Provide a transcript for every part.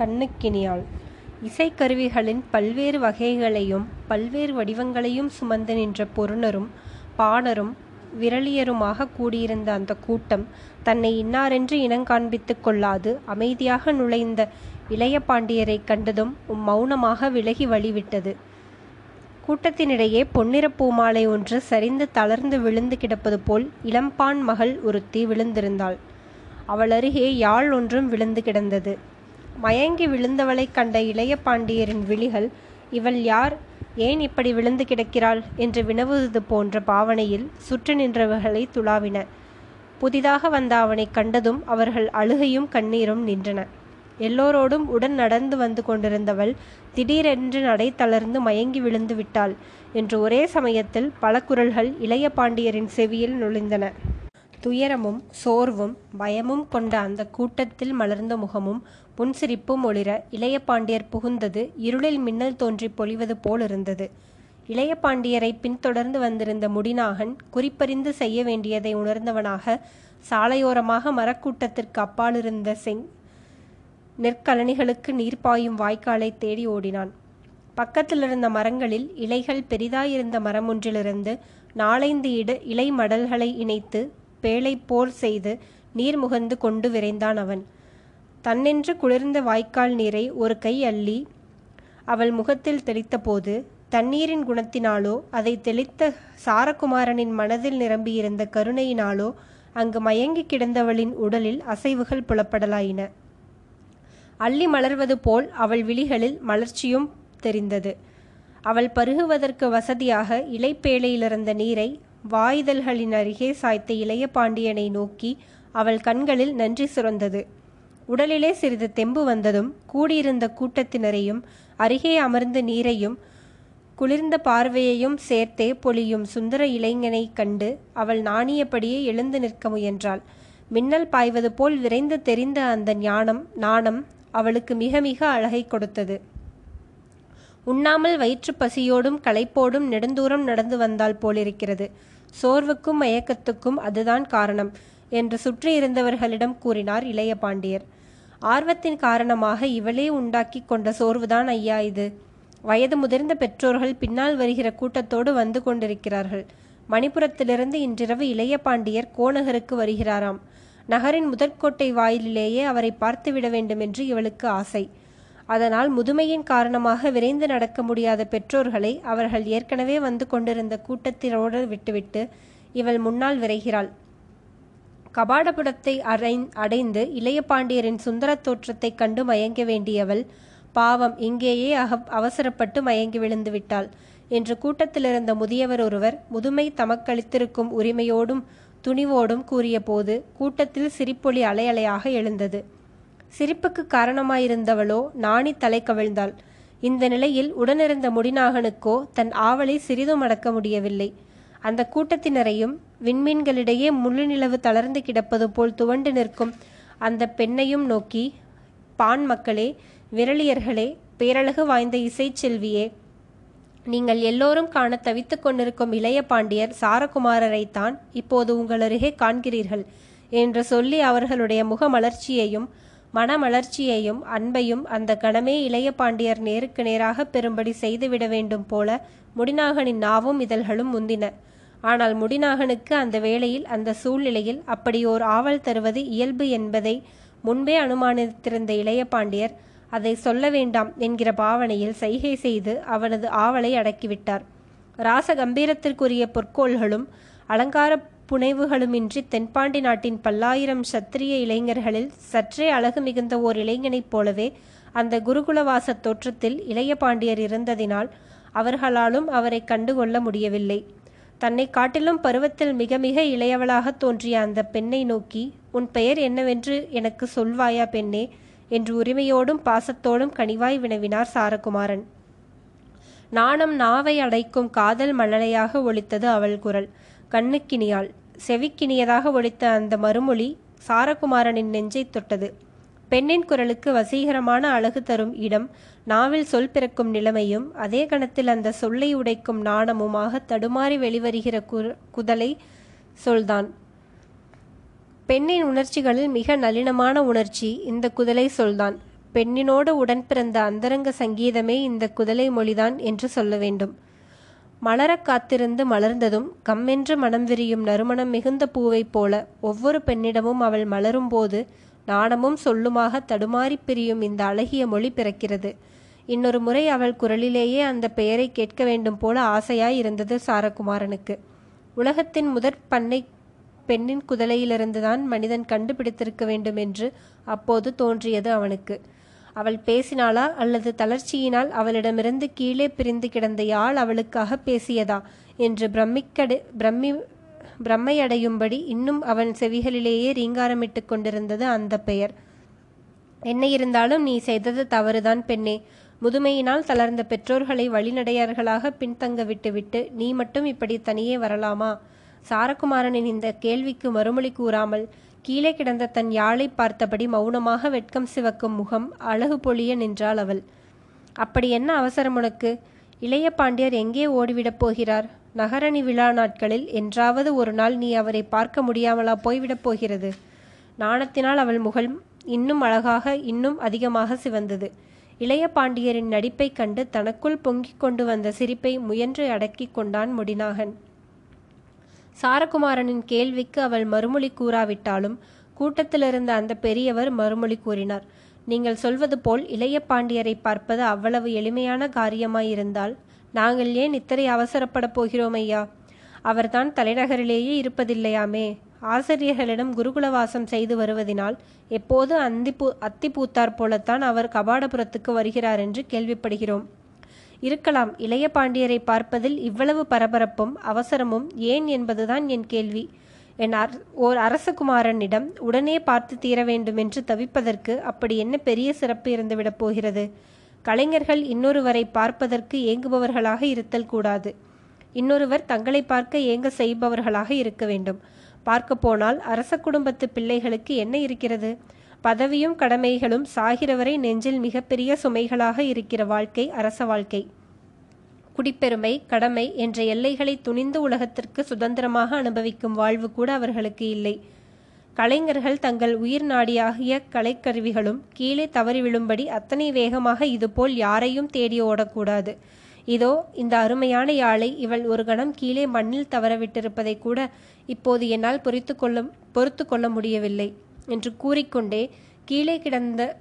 கண்ணுக்கினியாள் இசைக்கருவிகளின் பல்வேறு வகைகளையும் பல்வேறு வடிவங்களையும் சுமந்து நின்ற பொருணரும் பாணரும் விரலியருமாக கூடியிருந்த அந்தக் கூட்டம் தன்னை இன்னாரென்று இனங்காண்பித்து கொள்ளாது அமைதியாக நுழைந்த இளைய பாண்டியரைக் கண்டதும் மௌனமாக விலகி வழிவிட்டது. கூட்டத்தினிடையே பொன்னிறப்பூ பூமாலை ஒன்று சரிந்து தளர்ந்து விழுந்து கிடப்பது போல் இளம்பான் மகள் ஒருத்தி விழுந்திருந்தாள். அவளருகே யாழ் ஒன்றும் விழுந்து கிடந்தது. மயங்கி விழுந்தவளைக் கண்ட இளைய பாண்டியரின் விழிகள் இவள் யார் ஏன் இப்படி விழுந்து கிடக்கிறாள் என்று வினவுவது போன்ற பாவனையில் சுற்று நின்றவர்களை துழாவின. புதிதாக வந்த அவனைக் கண்டதும் அவர்கள் அழுகையும் கண்ணீரும் நின்றன. எல்லோரோடும் உடன் நடந்து வந்து கொண்டிருந்தவள் திடீரென்று நடை தளர்ந்து மயங்கி விழுந்து விட்டாள் என்று ஒரே சமயத்தில் பல குரல்கள் இளைய பாண்டியரின் செவியில் நுழைந்தன. துயரமும் சோர்வும் பயமும் கொண்ட அந்த கூட்டத்தில் மலர்ந்த முகமும் புன்சிரிப்பும் ஒளிர இளைய பாண்டியர் புகுந்தது இருளில் மின்னல் தோன்றிப் பொழிவது போலிருந்தது. இளைய பாண்டியரைப் பின்தொடர்ந்து வந்திருந்த முடிநாகன் குறிப்பறிந்து செய்ய வேண்டியதை உணர்ந்தவனாக சாலையோரமாக மரக்கூட்டத்திற்கு அப்பாலிருந்த செங் நெற்கழனிகளுக்கு நீர் பாயும் வாய்க்காலைத் தேடி ஓடினான். பக்கத்திலிருந்த மரங்களில் இலைகள் பெரிதாயிருந்த மரமொன்றிலிருந்து நாலைந்து இட இலை மடல்களை இணைத்து பேழைபோல் செய்து நீர் முகந்து கொண்டு விரைந்தான் அவன். தன்னென்று குளிர்ந்த வாய்க்கால் நீரை ஒரு கை அள்ளி அவள் முகத்தில் தெளித்தபோது தண்ணீரின் குணத்தினாலோ அதை தெளித்த சாரகுமாரனின் மனதில் நிரம்பியிருந்த கருணையினாலோ அங்கு மயங்கிக் கிடந்தவளின் உடலில் அசைவுகள் புலப்படலாயின. அள்ளி மலர்வது போல் அவள் விழிகளில் மலர்ச்சியும் தெரிந்தது. அவள் பருகுவதற்கு வசதியாக இலைப்பேழையிலிருந்த நீரை வாய்தல்களின் அருகே சாய்த்த இளைய பாண்டியனை நோக்கி அவள் கண்களில் நன்றி சுரந்தது. உடலிலே சிறிது தெம்பு வந்ததும் கூடியிருந்த கூட்டத்தினரையும் அருகே அமர்ந்து நீரையும் குளிர்ந்த பார்வையையும் சேர்த்தே பொழியும் சுந்தர இளைஞனைக் கண்டு அவள் நாணியபடியே எழுந்து நிற்க முயன்றாள். மின்னல் பாய்வது போல் விரைந்து தெரிந்த அந்த ஞானம் நாணம் அவளுக்கு மிக மிக அழகை கொடுத்தது. உண்ணாமல் வயிற்றுப் பசியோடும் களைப்போடும் நெடுந்தூரம் நடந்து வந்தால் போலிருக்கிறது. சோர்வுக்கும் மயக்கத்துக்கும் அதுதான் காரணம் என்று சுற்றியிருந்தவர்களிடம் கூறினார் இளைய பாண்டியர். ஆர்வத்தின் காரணமாக இவளே உண்டாக்கி கொண்ட சோர்வுதான் ஐயா இது. வயது முதிர்ந்த பெற்றோர்கள் பின்னால் வருகிற கூட்டத்தோடு வந்து கொண்டிருக்கிறார்கள். மணிப்புரத்திலிருந்து இன்றிரவு இளைய பாண்டியர் கோநகருக்கு வருகிறாராம். நகரின் முதற்கோட்டை வாயிலிலேயே அவரை பார்த்துவிட வேண்டுமென்று இவளுக்கு ஆசை. அதனால் முதுமையின் காரணமாக விரைந்து நடக்க முடியாத பெற்றோர்களை அவர்கள் ஏற்கனவே வந்து கொண்டிருந்த கூட்டத்திலோடு விட்டுவிட்டு இவள் முன்னால் விரைகிறாள். கபாடபுரத்தை அடைந்து இளைய பாண்டியரின் சுந்தரத் தோற்றத்தைக் கண்டு மயங்க வேண்டியவள் பாவம் இங்கேயே அவசரப்பட்டு மயங்கி விழுந்து விட்டாள் என்று கூட்டத்திலிருந்த முதியவர் ஒருவர் முதுமை தமக்களித்திருக்கும் உரிமையோடும் துணிவோடும் கூறியபோது கூட்டத்தில் சிரிப்பொலி அலையலையாக எழுந்தது. சிரிப்புக்கு காரணமாயிருந்தவளோ நாணி தலை கவிழ்ந்தாள். இந்த நிலையில் உடனிருந்த முடிநாகனுக்கோ தன் ஆவலை சிறிதும் அடக்க முடியவில்லை. அந்த கூட்டத்தினரையும் விண்மீன்களிடையே முழுநிலவு தளர்ந்து கிடப்பது போல் துவண்டு நிற்கும் அந்த பெண்ணையும் நோக்கி பான் மக்களே விரலியர்களே பேரழகு வாய்ந்த இசைச்செல்வியே நீங்கள் எல்லோரும் காணத் தவித்து கொண்டிருக்கும் இளைய பாண்டியர் சாரகுமாரரைத்தான் இப்போது உங்களருகே காண்கிறீர்கள் என்று சொல்லி அவர்களுடைய முக மலர்ச்சியையும் மனமலர்ச்சியையும் அன்பையும் அந்த கணமே இளைய பாண்டியர் நேருக்கு நேராகப் பெறும்படி செய்துவிட வேண்டும் போல முடிநாகனின் நாவும் இதழ்களும் முந்தின. ஆனால் முடிநாகனுக்கு அந்த வேளையில் அந்த சூழ்நிலையில் அப்படியோர் ஆவல் தருவது இயல்பு என்பதை முன்பே அனுமானித்திருந்த இளைய பாண்டியர் அதை சொல்ல வேண்டாம் என்கிற பாவனையில் சைகை செய்து அவனது ஆவலை அடக்கிவிட்டார். ராச கம்பீரத்திற்குரிய பொற்கோள்களும் அலங்கார புனைவுகளுமின்றி தென்பாண்டி நாட்டின் பல்லாயிரம் சத்திரிய இளைஞர்களில் சற்றே அழகு மிகுந்த ஓர் இளைஞனைப் போலவே அந்த குருகுலவாசத் தோற்றத்தில் இளைய பாண்டியர் இருந்ததினால் அவர்களாலும் அவரைக் கண்டுகொள்ள முடியவில்லை. தன்னைக் காட்டிலும் பருவத்தில் மிக மிக இளையவளாகத் தோன்றிய அந்தப் பெண்ணை நோக்கி உன் பெயர் என்னவென்று எனக்கு சொல்வாயா பெண்ணே என்று உரிமையோடும் பாசத்தோடும் கனிவாய் வினவினார் சாரகுமாரன். நாணம் நாவை அடைக்கும் காதல் மழலையாக ஒழித்தது அவள் குரல். கண்ணுக்கினியால் செவிக்கினியதாக ஒழித்த அந்த மறுமொழி சாரகுமாரனின் நெஞ்சை தொட்டது. பெண்ணின் குரலுக்கு வசீகரமான அழகு தரும் இடம் நாவில் சொல் பிறக்கும் நிலைமையும் அதே கணத்தில் அந்த சொல்லை உடைக்கும் நாணமுமாக தடுமாறி வெளிவருகிற குதலை சொல்தான். பெண்ணின் உணர்ச்சிகளில் மிக நளினமான உணர்ச்சி இந்த குதலை சொல்தான். பெண்ணினோடு உடன் பிறந்த அந்தரங்க சங்கீதமே இந்த குதலை மொழிதான் என்று சொல்ல வேண்டும் மலரக் காத்திருந்து மலர்ந்ததும் கம்மென்று மனம் விரியும் நறுமணம் மிகுந்த பூவைப் போல ஒவ்வொரு பெண்ணிடமும் அவள் மலரும்போது நாணமும் சொல்லுமாக தடுமாறிப் பிரியும் இந்த அழகிய மொழி பிறக்கிறது. இன்னொரு முறை அவள் குரலிலேயே அந்த பெயரை கேட்க வேண்டும் போல ஆசையாய் இருந்தது சாரகுமாரனுக்கு. உலகத்தின் முதற் பண்ணை பெண்ணின் குதலையிலிருந்துதான் மனிதன் கண்டுபிடித்திருக்க வேண்டும் என்று அப்போது தோன்றியது அவனுக்கு. அவள் பேசினாளா அல்லது தளர்ச்சியினால் அவளிடமிருந்து கீழே பிரிந்து கிடந்த யாழ் அவளுக்காக பேசியதா? என்று பிரம்மிக்கடை பிரம்மி பிரம்மையடையும்படி இன்னும் அவன் செவிகளிலேயே ரீங்காரமிட்டு கொண்டிருந்தது அந்த பெயர். என்ன இருந்தாலும் நீ செய்தது தவறுதான் பெண்ணே. முதுமையினால் தளர்ந்த பெற்றோர்களை வழிநடையர்களாக பின்தங்க விட்டுவிட்டு நீ மட்டும் இப்படி தனியே வரலாமா? சாரகுமாரனின் இந்த கேள்விக்கு மறுமொழி கூறாமல் கீழே கிடந்த தன் யாழை பார்த்தபடி மௌனமாக வெட்கம் சிவக்கும் முகம் அழகு பொழிய நின்றாள் அவள். அப்படி என்ன அவசரம் உனக்கு? இளைய பாண்டியர் எங்கே ஓடிவிடப் போகிறார்? நகரணி விழா நாட்களில் என்றாவது ஒரு நாள் நீ அவரை பார்க்க முடியாமலா போய்விடப் போகிறது நாணத்தினால் அவள் முகம் இன்னும் அழகாக இன்னும் அதிகமாக சிவந்தது. இளைய பாண்டியரின் நடிப்பைக் கண்டு தனக்குள் பொங்கிக் கொண்டு வந்த சிரிப்பை முயன்று அடக்கிக் கொண்டான் முடிநாகன். சாரகுமாரனின் கேள்விக்கு அவள் மறுமொழி கூறாவிட்டாலும் கூட்டத்திலிருந்த அந்த பெரியவர் மறுமொழி கூறினார். நீங்கள் சொல்வது போல் இளைய பாண்டியரை பார்ப்பது அவ்வளவு எளிமையான காரியமாயிருந்தால் நாங்கள் ஏன் இத்தனை அவசரப்படப் போகிறோம் ஐயா? அவர்தான் தலைநகரிலேயே இருப்பதில்லையாமே. ஆசிரியர்களிடம் குருகுலவாசம் செய்து வருவதினால் எப்போது அந்திப்பூ அத்தி பூத்தார் போலத்தான் அவர் கபாடபுரத்துக்கு வருகிறார் என்று கேள்விப்படுகிறோம். இருக்கலாம். இளைய பாண்டியரை பார்ப்பதில் இவ்வளவு பரபரப்பும் அவசரமும் ஏன் என்பதுதான் என் கேள்வி. என் அர் ஓர் அரசகுமாரனிடம் உடனே பார்த்து தீர வேண்டும் என்று தவிப்பதற்கு அப்படி என்ன பெரிய சிறப்பு இருந்துவிடப் போகிறது? கலைஞர்கள் இன்னொருவரை பார்ப்பதற்கு ஏங்குபவர்களாக இருத்தல் கூடாது. இன்னொருவர் தங்களை பார்க்க ஏங்க செய்பவர்களாக இருக்க வேண்டும். பார்க்க போனால் அரச குடும்பத்து பிள்ளைகளுக்கு என்ன இருக்கிறது? பதவியும் கடமைகளும் சாகிறவரை நெஞ்சில் மிகப்பெரிய சுமைகளாக இருக்கிற வாழ்க்கை அரச வாழ்க்கை. குடிப்பெருமை கடமை என்ற எல்லைகளை துணிந்து உலகத்திற்கு சுதந்திரமாக அனுபவிக்கும் வாழ்வு கூட அவர்களுக்கு இல்லை. கலைஞர்கள் தங்கள் உயிர் நாடியாகிய கலைக்கருவிகளும் கீழே தவறி விழும்படி அத்தனை வேகமாக இதுபோல் யாரையும் தேடி ஓடக்கூடாது. இதோ இந்த அருமையான யாழை இவள் ஒரு கணம் கீழே மண்ணில் தவறவிட்டிருப்பதை கூட இப்போது என்னால் பொறித்து கொள்ள பொறுத்து கொள்ள முடியவில்லை. என்று கூறிக்கொண்டே கீழே கிடந்த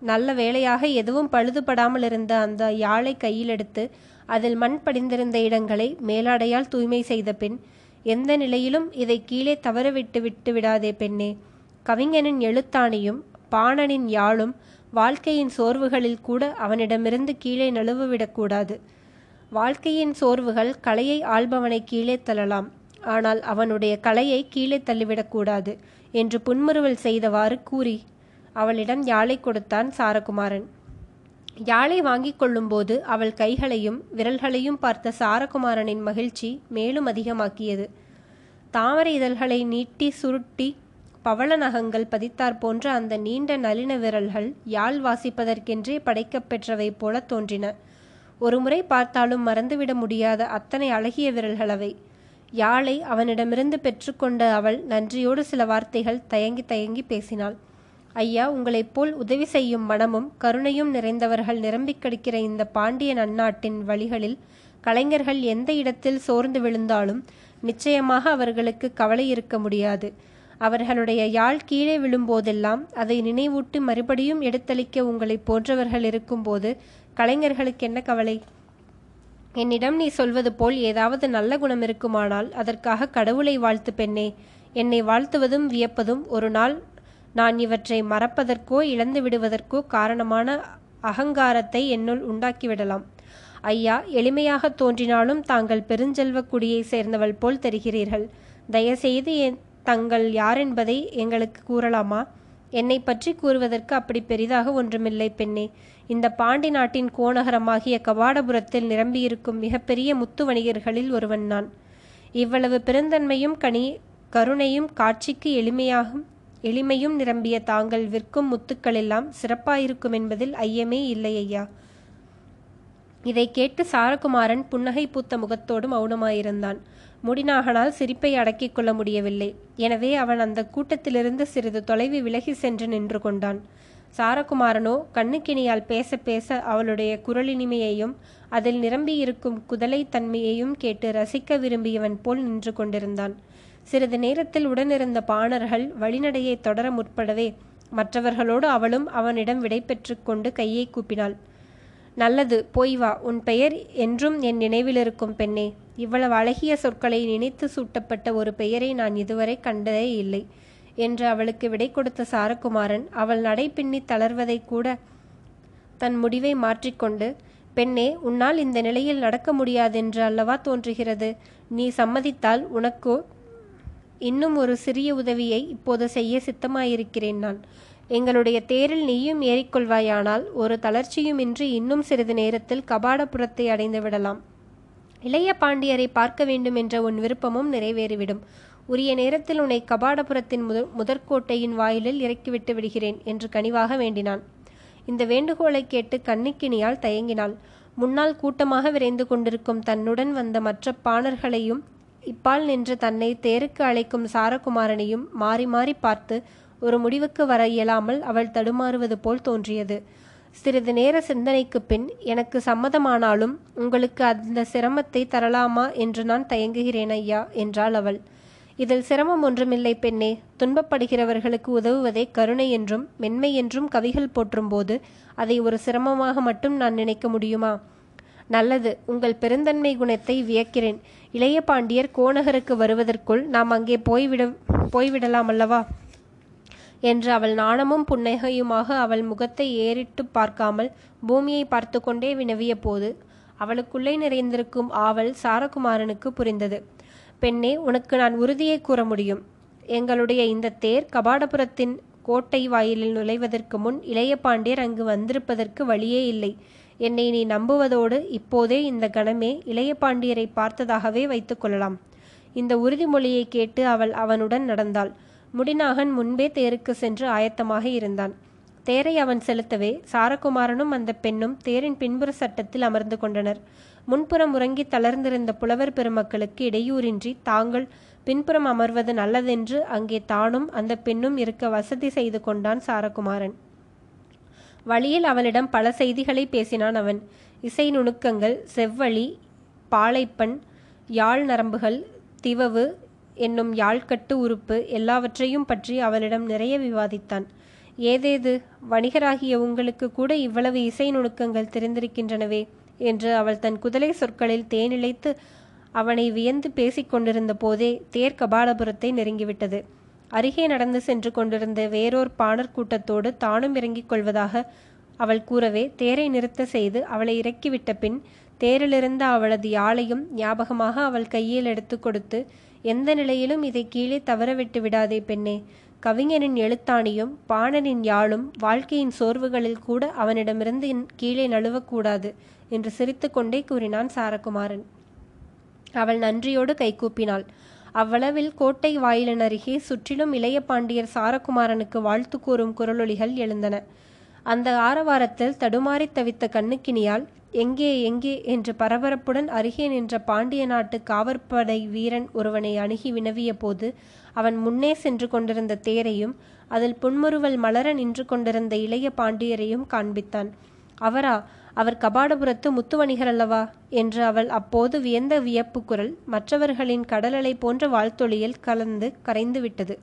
நல்ல வேளையாக எதுவும் பழுதுபடாமல் இருந்த அந்த யாழை கையில் எடுத்து அதில் மண் படிந்திருந்த இடங்களை மேலாடையால் தூய்மை செய்த பின் எந்த நிலையிலும் இதை கீழே தவறவிட்டு விட்டு விடாதே பெண்ணே. கவிஞனின் எழுத்தாணியும் பாணனின் யாழும் வாழ்க்கையின் சோர்வுகளில் கூட அவனிடமிருந்து கீழே நழுவவிடக்கூடாது வாழ்க்கையின் சோர்வுகள் கலையை ஆள்பவனை கீழே தள்ளலாம். ஆனால் அவனுடைய கலையை கீழே தள்ளிவிடக்கூடாது என்று புன்முறுவல் செய்தவாறு கூறி அவளிடம் யாழை கொடுத்தான் சாரகுமாரன். யாழை வாங்கிக் கொள்ளும்போது அவள் கைகளையும் விரல்களையும் பார்த்த சாரகுமாரனின் மகிழ்ச்சி மேலும் அதிகமாக்கியது. தாமரை இதழ்களை நீட்டி சுருட்டி பவள நகங்கள் பதித்தார் போன்ற அந்த நீண்ட நளின விரல்கள் யாழ் வாசிப்பதற்கென்றே படைக்கப்பெற்றவை போல தோன்றின. ஒருமுறை பார்த்தாலும் மறந்துவிட முடியாத அத்தனை அழகிய விரல்கள் அவை. யாழை அவனிடமிருந்து பெற்றுக்கொண்ட அவள் நன்றியோடு சில வார்த்தைகள் தயங்கி தயங்கி பேசினாள். ஐயா உங்களைப் போல் உதவி செய்யும் மனமும் கருணையும் நிறைந்தவர்கள் நிரம்பிக் கிடக்கிற இந்த பாண்டிய நன்னாட்டின் வழிகளில் கலைஞர்கள் எந்த இடத்தில் சோர்ந்து விழுந்தாலும் நிச்சயமாக அவர்களுக்கு கவலை இருக்க முடியாது. அவர்களுடைய யாழ் கீழே விழும்போதெல்லாம் அதை நினைவூட்டி மறுபடியும் எடுத்தளிக்க உங்களைப் போன்றவர்கள் இருக்கும்போது கலைஞர்களுக்கு என்ன கவலை? என்னிடம் நீ சொல்வது போல் ஏதாவது நல்ல குணம் இருக்குமானால் அதற்காக கடவுளை வாழ்த்து பெண்ணே. என்னை வாழ்த்துவதும் வியப்பதும் ஒரு நாள் நான் இவற்றை மறப்பதற்கோ இழந்து விடுவதற்கோ காரணமான அகங்காரத்தை என்னுள் உண்டாக்கிவிடலாம். ஐயா எளிமையாக தோன்றினாலும் தாங்கள் பெருஞ்செல்வ குடியை சேர்ந்தவள் போல் தெரிகிறீர்கள். தயவுசெய்து என் தங்கள் யாரென்பதை எங்களுக்கு கூறலாமா? என்னை பற்றி கூறுவதற்கு அப்படி பெரிதாக ஒன்றுமில்லை பெண்ணே. இந்த பாண்டி நாட்டின் கோநகரமாகிய கபாடபுரத்தில் நிரம்பியிருக்கும் மிகப்பெரிய முத்து வணிகர்களில் ஒருவன் நான். இவ்வளவு பெருந்தன்மையும் கனி கருணையும் காட்சிக்கு எளிமையாகும் எளிமையும் நிரம்பிய தாங்கள் விற்கும் முத்துக்களெல்லாம் சிறப்பாயிருக்கும் என்பதில் ஐயமே இல்லை ஐயா. இதை கேட்டு சாரகுமாரன் புன்னகை பூத்த முகத்தோடு மௌனமாயிருந்தான் முடிநாகனால் சிரிப்பை அடக்கிக் கொள்ள முடியவில்லை. எனவே அவன் அந்த கூட்டத்திலிருந்து சிறிது தொலைவு விலகி சென்று நின்று கொண்டான். சாரகுமாரனோ கண்ணுக்கினியால் பேச பேச அவளுடைய குரலினிமையையும் அதில் நிரம்பியிருக்கும் குதலை தன்மையையும் கேட்டு ரசிக்க விரும்பியவன் போல் நின்று கொண்டிருந்தான். சிறிது நேரத்தில் உடனிருந்த பாணர்கள் வழிநடையை தொடர முற்படவே மற்றவர்களோடு அவளும் அவனிடம் விடை கொண்டு கையை கூப்பினாள். நல்லது போய் வா உன் பெயர் என்றும் என் நினைவில் இருக்கும் பெண்ணே. இவ்வளவு அழகிய சொற்களை நினைத்து சூட்டப்பட்ட ஒரு பெயரை நான் இதுவரை கண்டதே இல்லை. என்று அவளுக்கு விடை கொடுத்த சாரகுமாரன் அவள் நடை பின்னி தளர்வதை கூட தன் முடிவை மாற்றிக்கொண்டு பெண்ணே உன்னால் இந்த நிலையில் நடக்க முடியாதென்று அல்லவா தோன்றுகிறது? நீ சம்மதித்தால் உனக்கோ இன்னும் ஒரு சிறிய உதவியை இப்போது செய்ய சித்தமாயிருக்கிறேன் நான். எங்களுடைய தேரில் நீயும் ஏறிக்கொள்வாயானால் ஒரு தளர்ச்சியுமின்றி இன்னும் சிறிது நேரத்தில் கபாடபுரத்தை அடைந்து விடலாம் இளைய பாண்டியரை பார்க்க வேண்டும் என்ற உன் விருப்பமும் நிறைவேறிவிடும். உரிய நேரத்தில் உன்னை கபாடபுரத்தின் முதற் முதற்கோட்டையின் வாயிலில் இறக்கிவிட்டு விடுகிறேன் என்று கனிவாக வேண்டினான். இந்த வேண்டுகோளை கேட்டு கண்ணிக்கினியால் தயங்கினாள். முன்னால் கூட்டமாக விரைந்து கொண்டிருக்கும் தன்னுடன் வந்த மற்ற பாணர்களையும் இப்பால் நின்று தன்னை தேருக்கு அழைக்கும் சாரகுமாரனையும் மாறி மாறி பார்த்து ஒரு முடிவுக்கு வர இயலாமல் அவள் தடுமாறுவது போல் தோன்றியது. சிறிது நேர சிந்தனைக்கு பின் எனக்கு சம்மதமானாலும் உங்களுக்கு அந்த சிரமத்தை தரலாமா? என்று நான் தயங்குகிறேன் ஐயா என்றாள் அவள். இதில் சிரமம் ஒன்றுமில்லை பெண்ணே. துன்பப்படுகிறவர்களுக்கு உதவுவதே கருணை என்றும் மென்மை என்றும் கவிகள் போற்றும் போது அதை ஒரு சிரமமாக மட்டும் நான் நினைக்க முடியுமா? நல்லது உங்கள் பெருந்தன்மை குணத்தை வியக்கிறேன். இளைய பாண்டியர் கோநகருக்கு வருவதற்குள் நாம் அங்கே போய்விட போய்விடலாம் அல்லவா என்று அவள் நாணமும் புன்னகையுமாக அவள் முகத்தை ஏறிட்டு பார்க்காமல் பூமியை பார்த்து கொண்டே வினவிய போது அவளுக்குள்ளே நிறைந்திருக்கும் ஆவல் சாரகுமாரனுக்கு புரிந்தது. பெண்ணே உனக்கு நான் உறுதியை கூற முடியும். எங்களுடைய இந்த தேர் கபாடபுரத்தின் கோட்டை வாயிலில் நுழைவதற்கு முன் இளைய பாண்டியர் அங்கு வந்திருப்பதற்கு வழியே இல்லை. என்னை நீ நம்புவதோடு இப்போதே இந்த கணமே இளைய பாண்டியரை பார்த்ததாகவே வைத்துக்கொள்ளலாம் இந்த உறுதிமொழியை கேட்டு அவள் அவனுடன் நடந்தாள். முடிநாகன் முன்பே தேருக்கு சென்று ஆயத்தமாக இருந்தான். தேரை அவன் செலுத்தவே சாரகுமாரனும் அந்த பெண்ணும் தேரின் பின்புற சட்டத்தில் அமர்ந்து கொண்டனர். முன்புறம் உறங்கி தளர்ந்திருந்த புலவர் பெருமக்களுக்கு இடையூறின்றி தாங்கள் பின்புறம் அமர்வது நல்லதென்று அங்கே தானும் அந்த பெண்ணும் இருக்க வசதி செய்து கொண்டான் சாரகுமாரன். வழியில் அவளிடம் பல செய்திகளை பேசினான் அவன். இசை நுணுக்கங்கள் செவ்வழி பாலைப்பண் யாழ் நரம்புகள் திவவு என்னும் யாழ்கட்டு உறுப்பு எல்லாவற்றையும் பற்றி அவளிடம் நிறைய விவாதித்தான். ஏதேது? வணிகராகிய உங்களுக்கு கூட இவ்வளவு இசை நுணுக்கங்கள் தெரிந்திருக்கின்றனவே என்று அவள் தன் குதலை சொற்களில் தேனிழைத்து அவனை வியந்து பேசிக் கொண்டிருந்த போதே தேர் கபாலபுரத்தை நெருங்கிவிட்டது. அருகே நடந்து சென்று கொண்டிருந்த வேறோர் பாணர் கூட்டத்தோடு தானும் இறங்கிக் கொள்வதாக அவள் கூறவே தேரை நிறுத்த செய்து அவளை இறக்கிவிட்ட பின் தேரிலிருந்த அவளது யாழையும் ஞாபகமாக அவள் கையில் எடுத்து கொடுத்து எந்த நிலையிலும் இதை கீழே தவறவிட்டு விடாதே பெண்ணே. கவிஞனின் எழுத்தாணியும் பாணனின் யாழும் வாழ்க்கையின் சோர்வுகளில் கூட அவனிடமிருந்து கீழே நழுவக்கூடாது என்று சிரித்துக்கொண்டே கூறினான் சாரகுமாரன். அவள் நன்றியோடு கைகூப்பினாள் அவ்வளவில் கோட்டை வாயிலின் அருகே சுற்றிலும் இளைய பாண்டியர் சாரகுமாரனுக்கு வாழ்த்து கூறும் குரலொலிகள் எழுந்தன. அந்த ஆரவாரத்தில் தடுமாறி தவித்த கண்ணுக்கினியால் எங்கே எங்கே என்று பரபரப்புடன் அருகே நின்ற பாண்டிய நாட்டு காவற்படை வீரன் ஒருவனை அணுகி வினவிய போது அவன் முன்னே சென்று கொண்டிருந்த தேரையும் அதில் புன்முறுவல் மலர நின்று கொண்டிருந்த இளைய பாண்டியரையும் காண்பித்தான். அவரா? அவர் கபாடபுரத்து முத்துவணிகர் அல்லவா என்று அவள் அப்போது வியந்த வியப்பு குரல் மற்றவர்களின் கடலலை போன்ற வாழ்த்தொழியில் கலந்து கரைந்து விட்டது.